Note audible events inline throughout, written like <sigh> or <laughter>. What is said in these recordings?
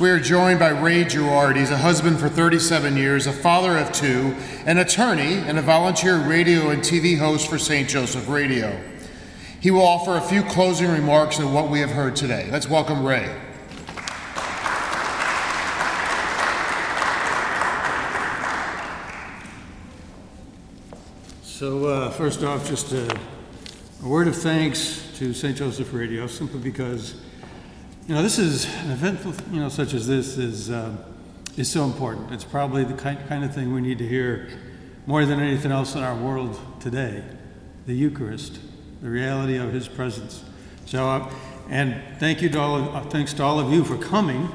We are joined by Ray Gerard. He's a husband for 37 years, a father of two, an attorney, and a volunteer radio and TV host for St. Joseph Radio. He will offer a few closing remarks on what we have heard today. Let's welcome Ray. So, uh, first off, just a, a word of thanks to St. Joseph Radio, simply because, you know, this is an event, you know, such as this is uh, is so important. It's probably the kind, kind of thing we need to hear more than anything else in our world today. The Eucharist, the reality of His presence. So, uh, and thank you to all of, uh, thanks to all of you for coming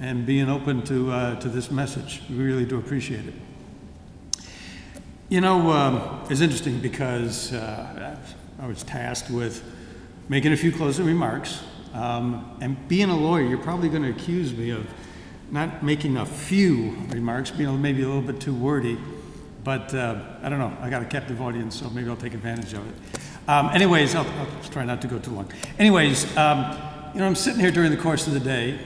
and being open to uh, to this message. We really do appreciate it. You know, um, it's interesting because uh, I was tasked with making a few closing remarks. Um, and being a lawyer, you're probably going to accuse me of not making a few remarks, being maybe a little bit too wordy. But uh, I don't know, I got a captive audience, so maybe I'll take advantage of it. Um, anyways, I'll, I'll, try not to go too long. Anyways, um, you know, I'm sitting here during the course of the day,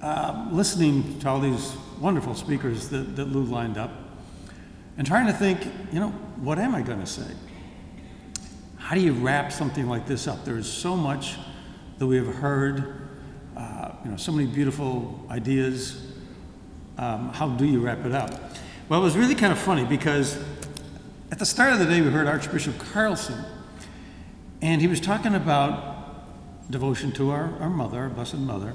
uh, listening to all these wonderful speakers that, that Lou lined up and trying to think, you know, what am I going to say? How do you wrap something like this up? There is so much that we have heard, uh, you know, so many beautiful ideas. Um, how do you wrap it up? Well, it was really kind of funny because at the start of the day we heard Archbishop Carlson, and he was talking about devotion to our, our mother, our Blessed Mother,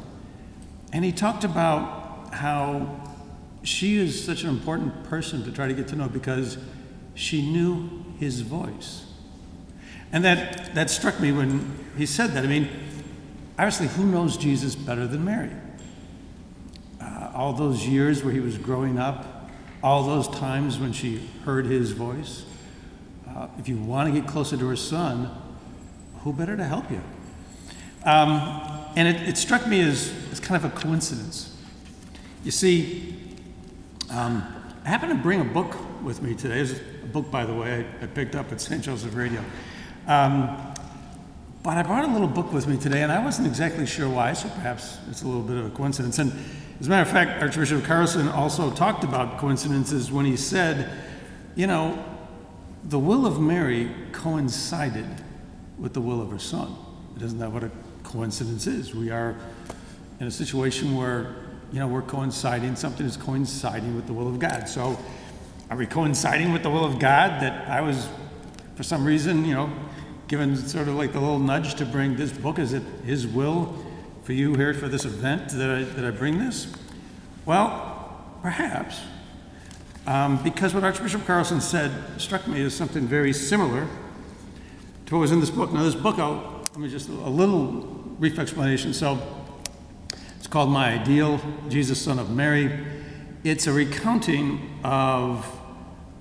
and he talked about how she is such an important person to try to get to know because she knew his voice. And that, that struck me when he said that. I mean, obviously, who knows Jesus better than Mary? Uh, all those years where he was growing up, all those times when she heard his voice. Uh, if you want to get closer to her son, who better to help you? Um, and it, it struck me as, as kind of a coincidence. You see, um, I happen to bring a book with me today. It's a book, by the way, I, I picked up at St. Joseph Radio. Um, but I brought a little book with me today, and I wasn't exactly sure why, so perhaps it's a little bit of a coincidence. And as a matter of fact, Archbishop Carlson also talked about coincidences when he said, you know, the will of Mary coincided with the will of her son. Isn't that what a coincidence is? We are in a situation where you know, we're coinciding, something is coinciding with the will of God. So are we coinciding with the will of God that I was, for some reason, you know, given sort of like the little nudge to bring this book? Is it His will for you here for this event that I, that I bring this? Well, perhaps. Um, because what Archbishop Carlson said struck me as something very similar to what was in this book. Now, this book, I'll, let me just a little brief explanation. So, it's called My Ideal Jesus, Son of Mary. It's a recounting of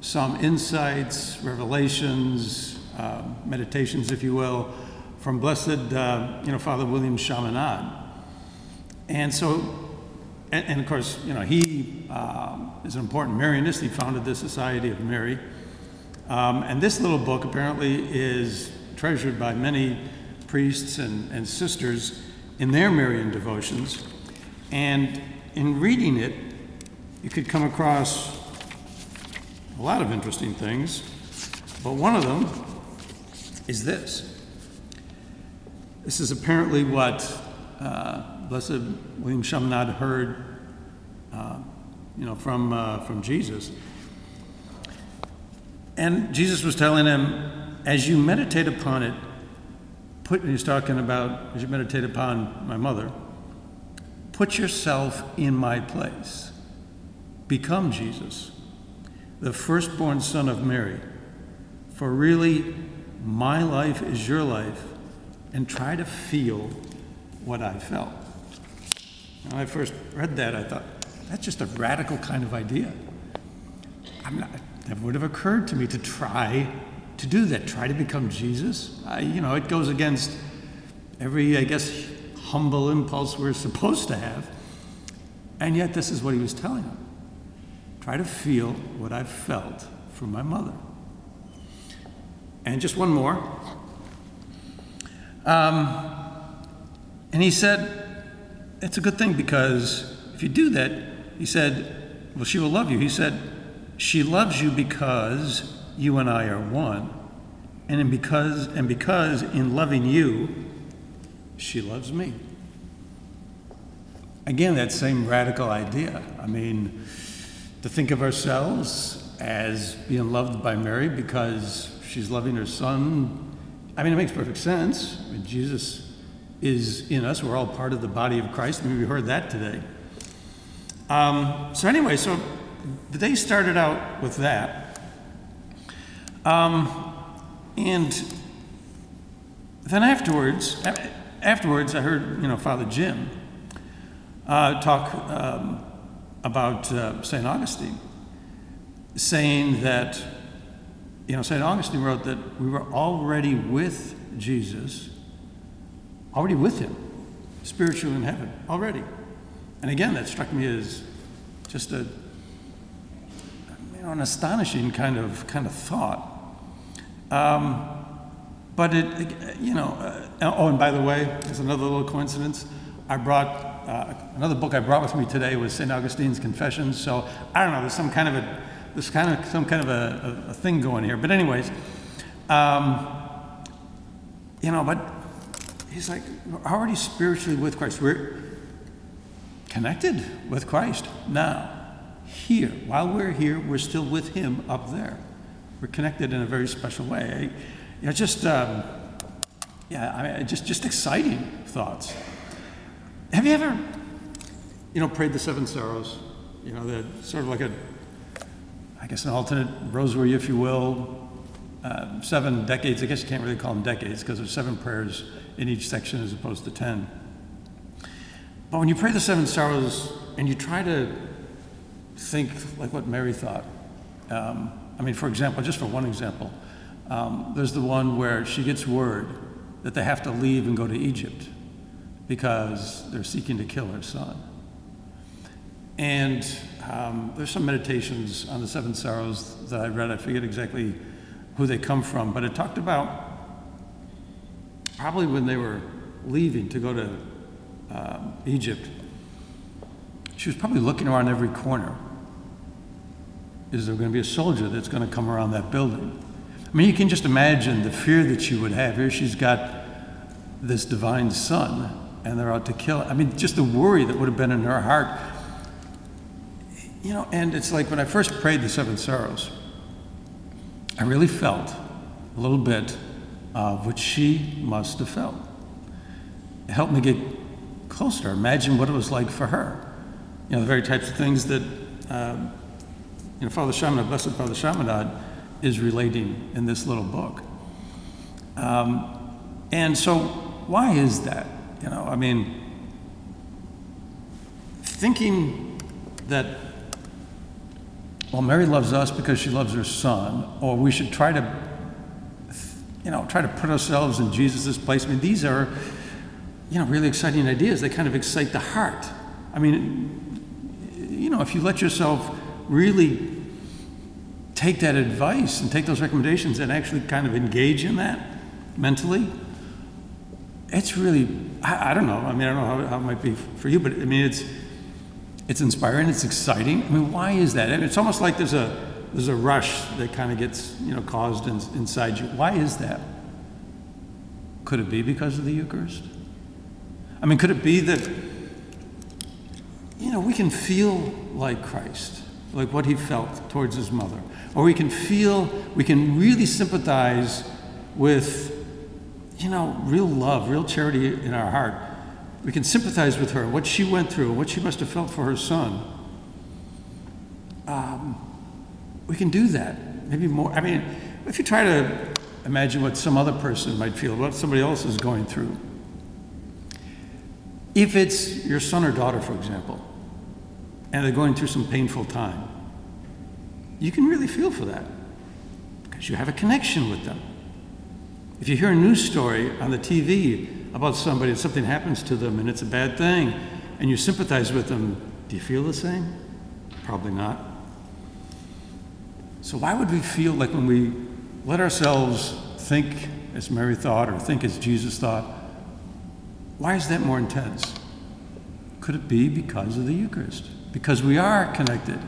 some insights, revelations, uh, meditations, if you will, from Blessed, uh, you know, Father William Chaminade. And so, and, and of course, you know, he um, is an important Marianist. He founded the Society of Mary. Um, and this little book apparently is treasured by many priests and, and sisters in their Marian devotions. And in reading it, you could come across a lot of interesting things, but one of them is this. This is apparently what uh, Blessed William Chaminade heard, uh, you know, from uh, from Jesus. And Jesus was telling him, as you meditate upon it, put. He's talking about as you meditate upon my mother Put yourself in my place. Become Jesus, the firstborn son of Mary. For really, my life is your life, and try to feel what I felt. When I first read that, I thought, that's just a radical kind of idea. I'm not, never would have occurred to me to try to do that, try to become Jesus. I, you know, it goes against every, I guess, humble impulse we're <laughs> supposed to have. And yet, this is what he was telling them try to feel what I've felt from my mother. And just one more. Um, and he said, it's a good thing because if you do that, he said, well, she will love you. He said, she loves you because you and I are one. And because and because in loving you, she loves me. Again, that same radical idea. I mean, to think of ourselves as being loved by Mary because she's loving her son. I mean, it makes perfect sense. I mean, Jesus is in us. We're all part of the body of Christ. I mean, we heard that today. Um, so, anyway, so the day started out with that. Um, and then afterwards, afterwards, I heard, you know, Father Jim uh, talk um, about uh, St. Augustine, saying that, you know, St. Augustine wrote that we were already with Jesus, already with him, spiritually in heaven, already. And again, that struck me as just a, you know, an astonishing kind of, kind of thought. Um, but it, you know, uh, oh, and by the way, there's another little coincidence. I brought uh, another book I brought with me today was St. Augustine's Confessions. So I don't know, there's some kind of a, there's kind of some kind of a, a, a thing going here. But anyways, um, you know, but he's like, we're already spiritually with Christ. We're connected with Christ now. Here, while we're here, we're still with Him up there. We're connected in a very special way. You know, just um, yeah, I mean, just just exciting thoughts. Have you ever, you know, prayed the seven sorrows? You know, the sort of like a, guess, an alternate rosary, if you will. Uh, seven decades. I guess you can't really call them decades because there's seven prayers in each section as opposed to ten. But when you pray the seven sorrows and you try to think like what Mary thought, um, I mean, for example, just for one example, um, there's the one where she gets word that they have to leave and go to Egypt because they're seeking to kill her son. And um, there's some meditations on the seven sorrows that I read. I forget exactly who they come from, but it talked about probably when they were leaving to go to uh, Egypt. She was probably looking around every corner. Is there going to be a soldier that's going to come around that building? I mean, you can just imagine the fear that she would have. Here she's got this divine son and they're out to kill I mean, just the worry that would have been in her heart. You know, and it's like when I first prayed the Seven Sorrows, I really felt a little bit of what she must have felt. It helped me get closer, imagine what it was like for her. You know, the very types of things that, um, you know, Father Chaminade, Blessed Father Chaminade, is relating in this little book. Um, and so, why is that? You know, I mean, thinking that, well, Mary loves us because she loves her son, or we should try to, you know, try to put ourselves in Jesus' place. I mean, these are, you know, really exciting ideas. They kind of excite the heart. I mean, you know, if you let yourself really take that advice and take those recommendations and actually kind of engage in that mentally, it's really I, I, don't know. I mean, I don't know how, how, it might be for you, but I mean, it's it's inspiring. It's exciting. I mean, why is that? I mean, it's almost like there's a there's a rush that kind of gets you know caused in, inside you. Why is that? Could it be because of the Eucharist? I mean, could it be that you know we can feel like Christ, like what he felt towards his mother, or we can feel we can really sympathize with you know, real love, real charity in our heart, we can sympathize with her, what she went through, what she must have felt for her son. Um, we can do that. Maybe more. I mean, if you try to imagine what some other person might feel, what somebody else is going through. If it's your son or daughter, for example, and they're going through some painful time, you can really feel for that because you have a connection with them. If you hear a news story on the TV about somebody and something happens to them and it's a bad thing, and you sympathize with them, do you feel the same? Probably not. So, why would we feel like when we let ourselves think as Mary thought or think as Jesus thought, why is that more intense? Could it be because of the Eucharist? Because we are connected,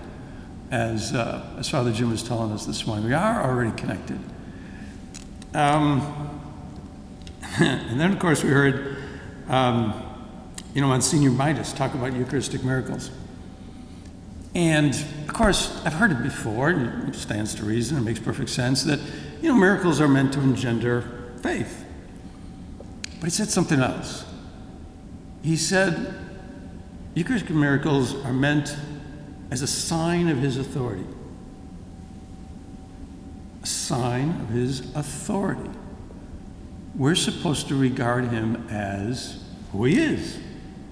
as, uh, as Father Jim was telling us this morning. We are already connected. Um, <laughs> and then, of course, we heard, um, you know, Monsignor Midas talk about Eucharistic miracles. And of course, I've heard it before, and it stands to reason, it makes perfect sense that, you know, miracles are meant to engender faith. But he said something else. He said, Eucharistic miracles are meant as a sign of his authority. A sign of his authority. We're supposed to regard him as who he is,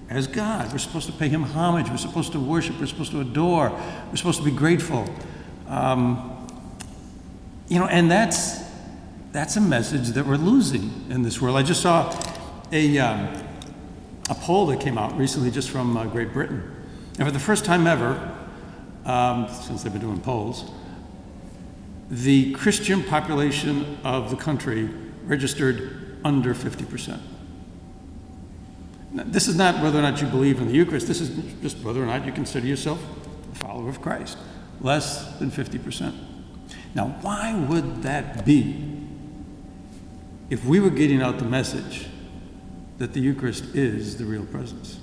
as God. We're supposed to pay him homage. We're supposed to worship. We're supposed to adore. We're supposed to be grateful. Um, you know, and that's that's a message that we're losing in this world. I just saw a um, a poll that came out recently, just from uh, Great Britain, and for the first time ever, um, since they've been doing polls, the Christian population of the country registered under 50 percent. This is not whether or not you believe in the Eucharist, this is just whether or not you consider yourself a follower of Christ. Less than 50%. Now, why would that be if we were getting out the message that the Eucharist is the real presence?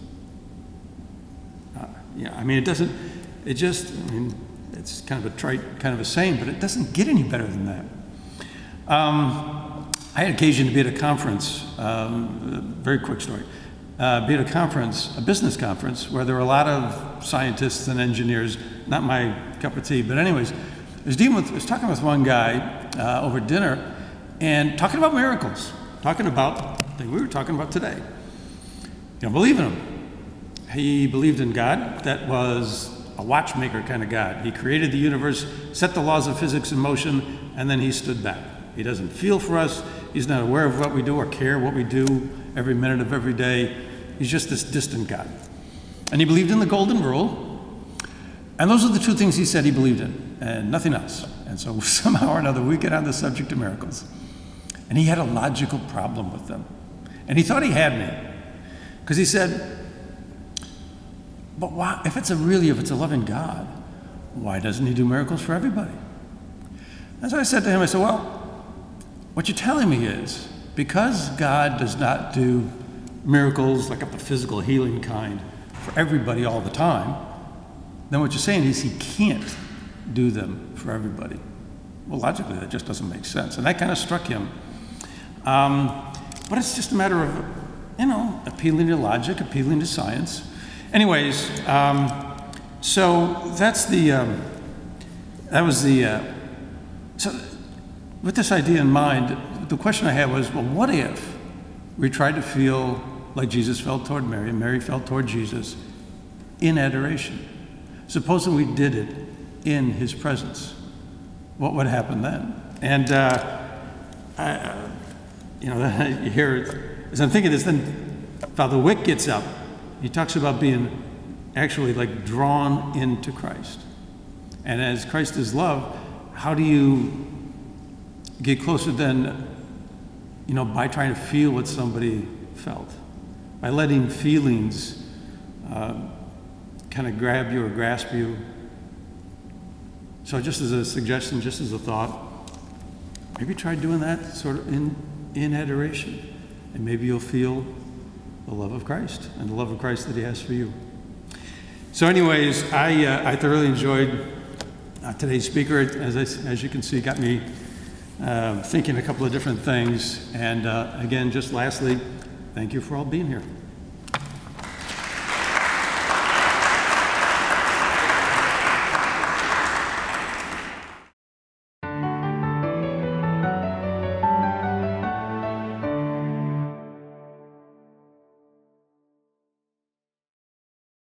Uh, yeah, I mean, it doesn't, it just, I mean, it's kind of a trite kind of a saying, but it doesn't get any better than that. Um, I had occasion to be at a conference, um, very quick story uh, be at a conference, a business conference, where there were a lot of scientists and engineers. Not my cup of tea, but anyways, I was dealing with, I was talking with one guy uh, over dinner, and talking about miracles, talking about the thing we were talking about today. You know, believe in him. He believed in God. That was a watchmaker kind of God. He created the universe, set the laws of physics in motion, and then he stood back. He doesn't feel for us. He's not aware of what we do or care what we do every minute of every day. He's just this distant God. And he believed in the golden rule. And those are the two things he said he believed in, and nothing else. And so <laughs> somehow or another, we get on the subject of miracles. And he had a logical problem with them. And he thought he had me. Because he said, but why, if it's a really, if it's a loving God, why doesn't he do miracles for everybody? And so I said to him, I said, well, what you're telling me is because God does not do miracles, like of the physical healing kind, for everybody all the time, then what you're saying is he can't do them for everybody. Well, logically, that just doesn't make sense. And that kind of struck him. Um, but it's just a matter of, you know, appealing to logic, appealing to science. Anyways, um, so that's the, um, that was the, uh, so with this idea in mind, the question I had was, well, what if we tried to feel like Jesus felt toward Mary, and Mary felt toward Jesus in adoration. Supposing we did it in his presence, what would happen then? And, uh, I, uh, you know, <laughs> you hear, as I'm thinking this, then Father Wick gets up. He talks about being actually like drawn into Christ. And as Christ is love, how do you get closer than, you know, by trying to feel what somebody felt? by letting feelings uh, kind of grab you or grasp you. So, just as a suggestion, just as a thought, maybe try doing that sort of in, in adoration, and maybe you'll feel the love of Christ and the love of Christ that He has for you. So, anyways, I, uh, I thoroughly enjoyed uh, today's speaker. As, I, as you can see, got me uh, thinking a couple of different things. And uh, again, just lastly, Thank you for all being here.